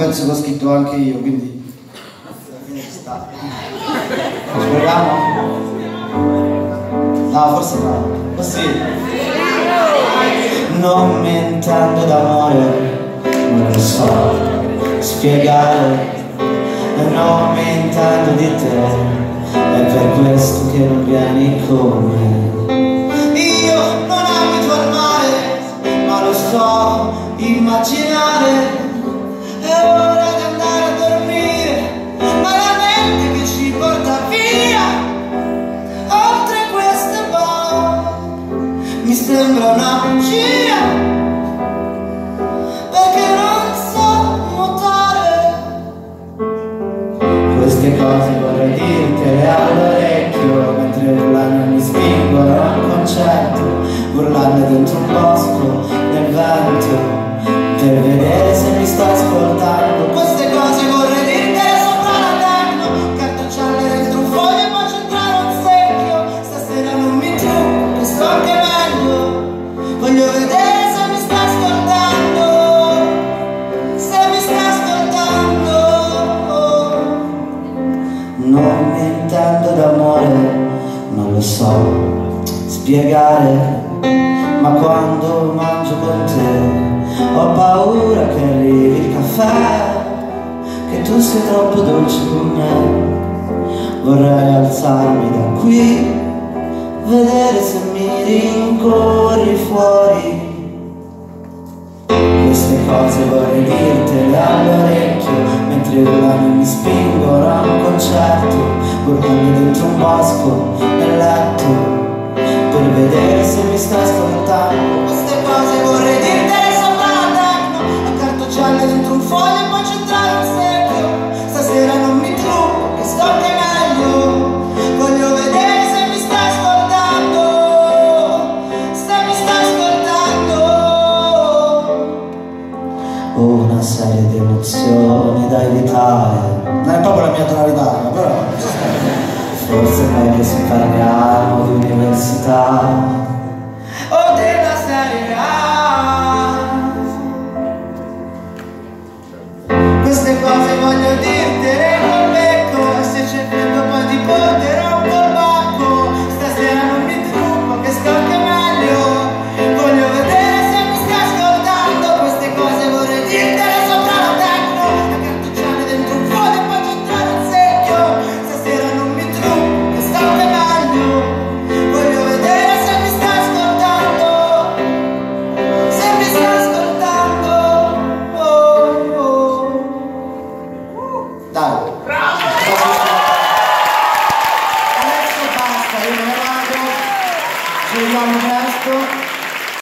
pezzo che ho scritto anche io, quindi. Ci proviamo? No, forse no. Così. Non mi intendo d'amore, non lo so spiegare. Non mi intendo di te, è per questo che non vieni con me. Sembra una bugia. Perché non so nuotare. Queste cose vorrei dirtele all'orecchio lo so spiegare, ma quando mangio con te ho paura che arrivi il caffè, che tu sei troppo dolce con me. Vorrei alzarmi da qui, vedere se mi rincorri fuori. Urlano mi spingono a un concerto Urlando dentro un bosco nel letto Per vedere se mi sta ascoltando. Queste cose vorrei dirtele sopra la techno Accartocciarle dentro un foglio una serie di emozioni da evitare. Non è proprio la mia tonalità, però Forse è meglio parliamo di università Tom Brown.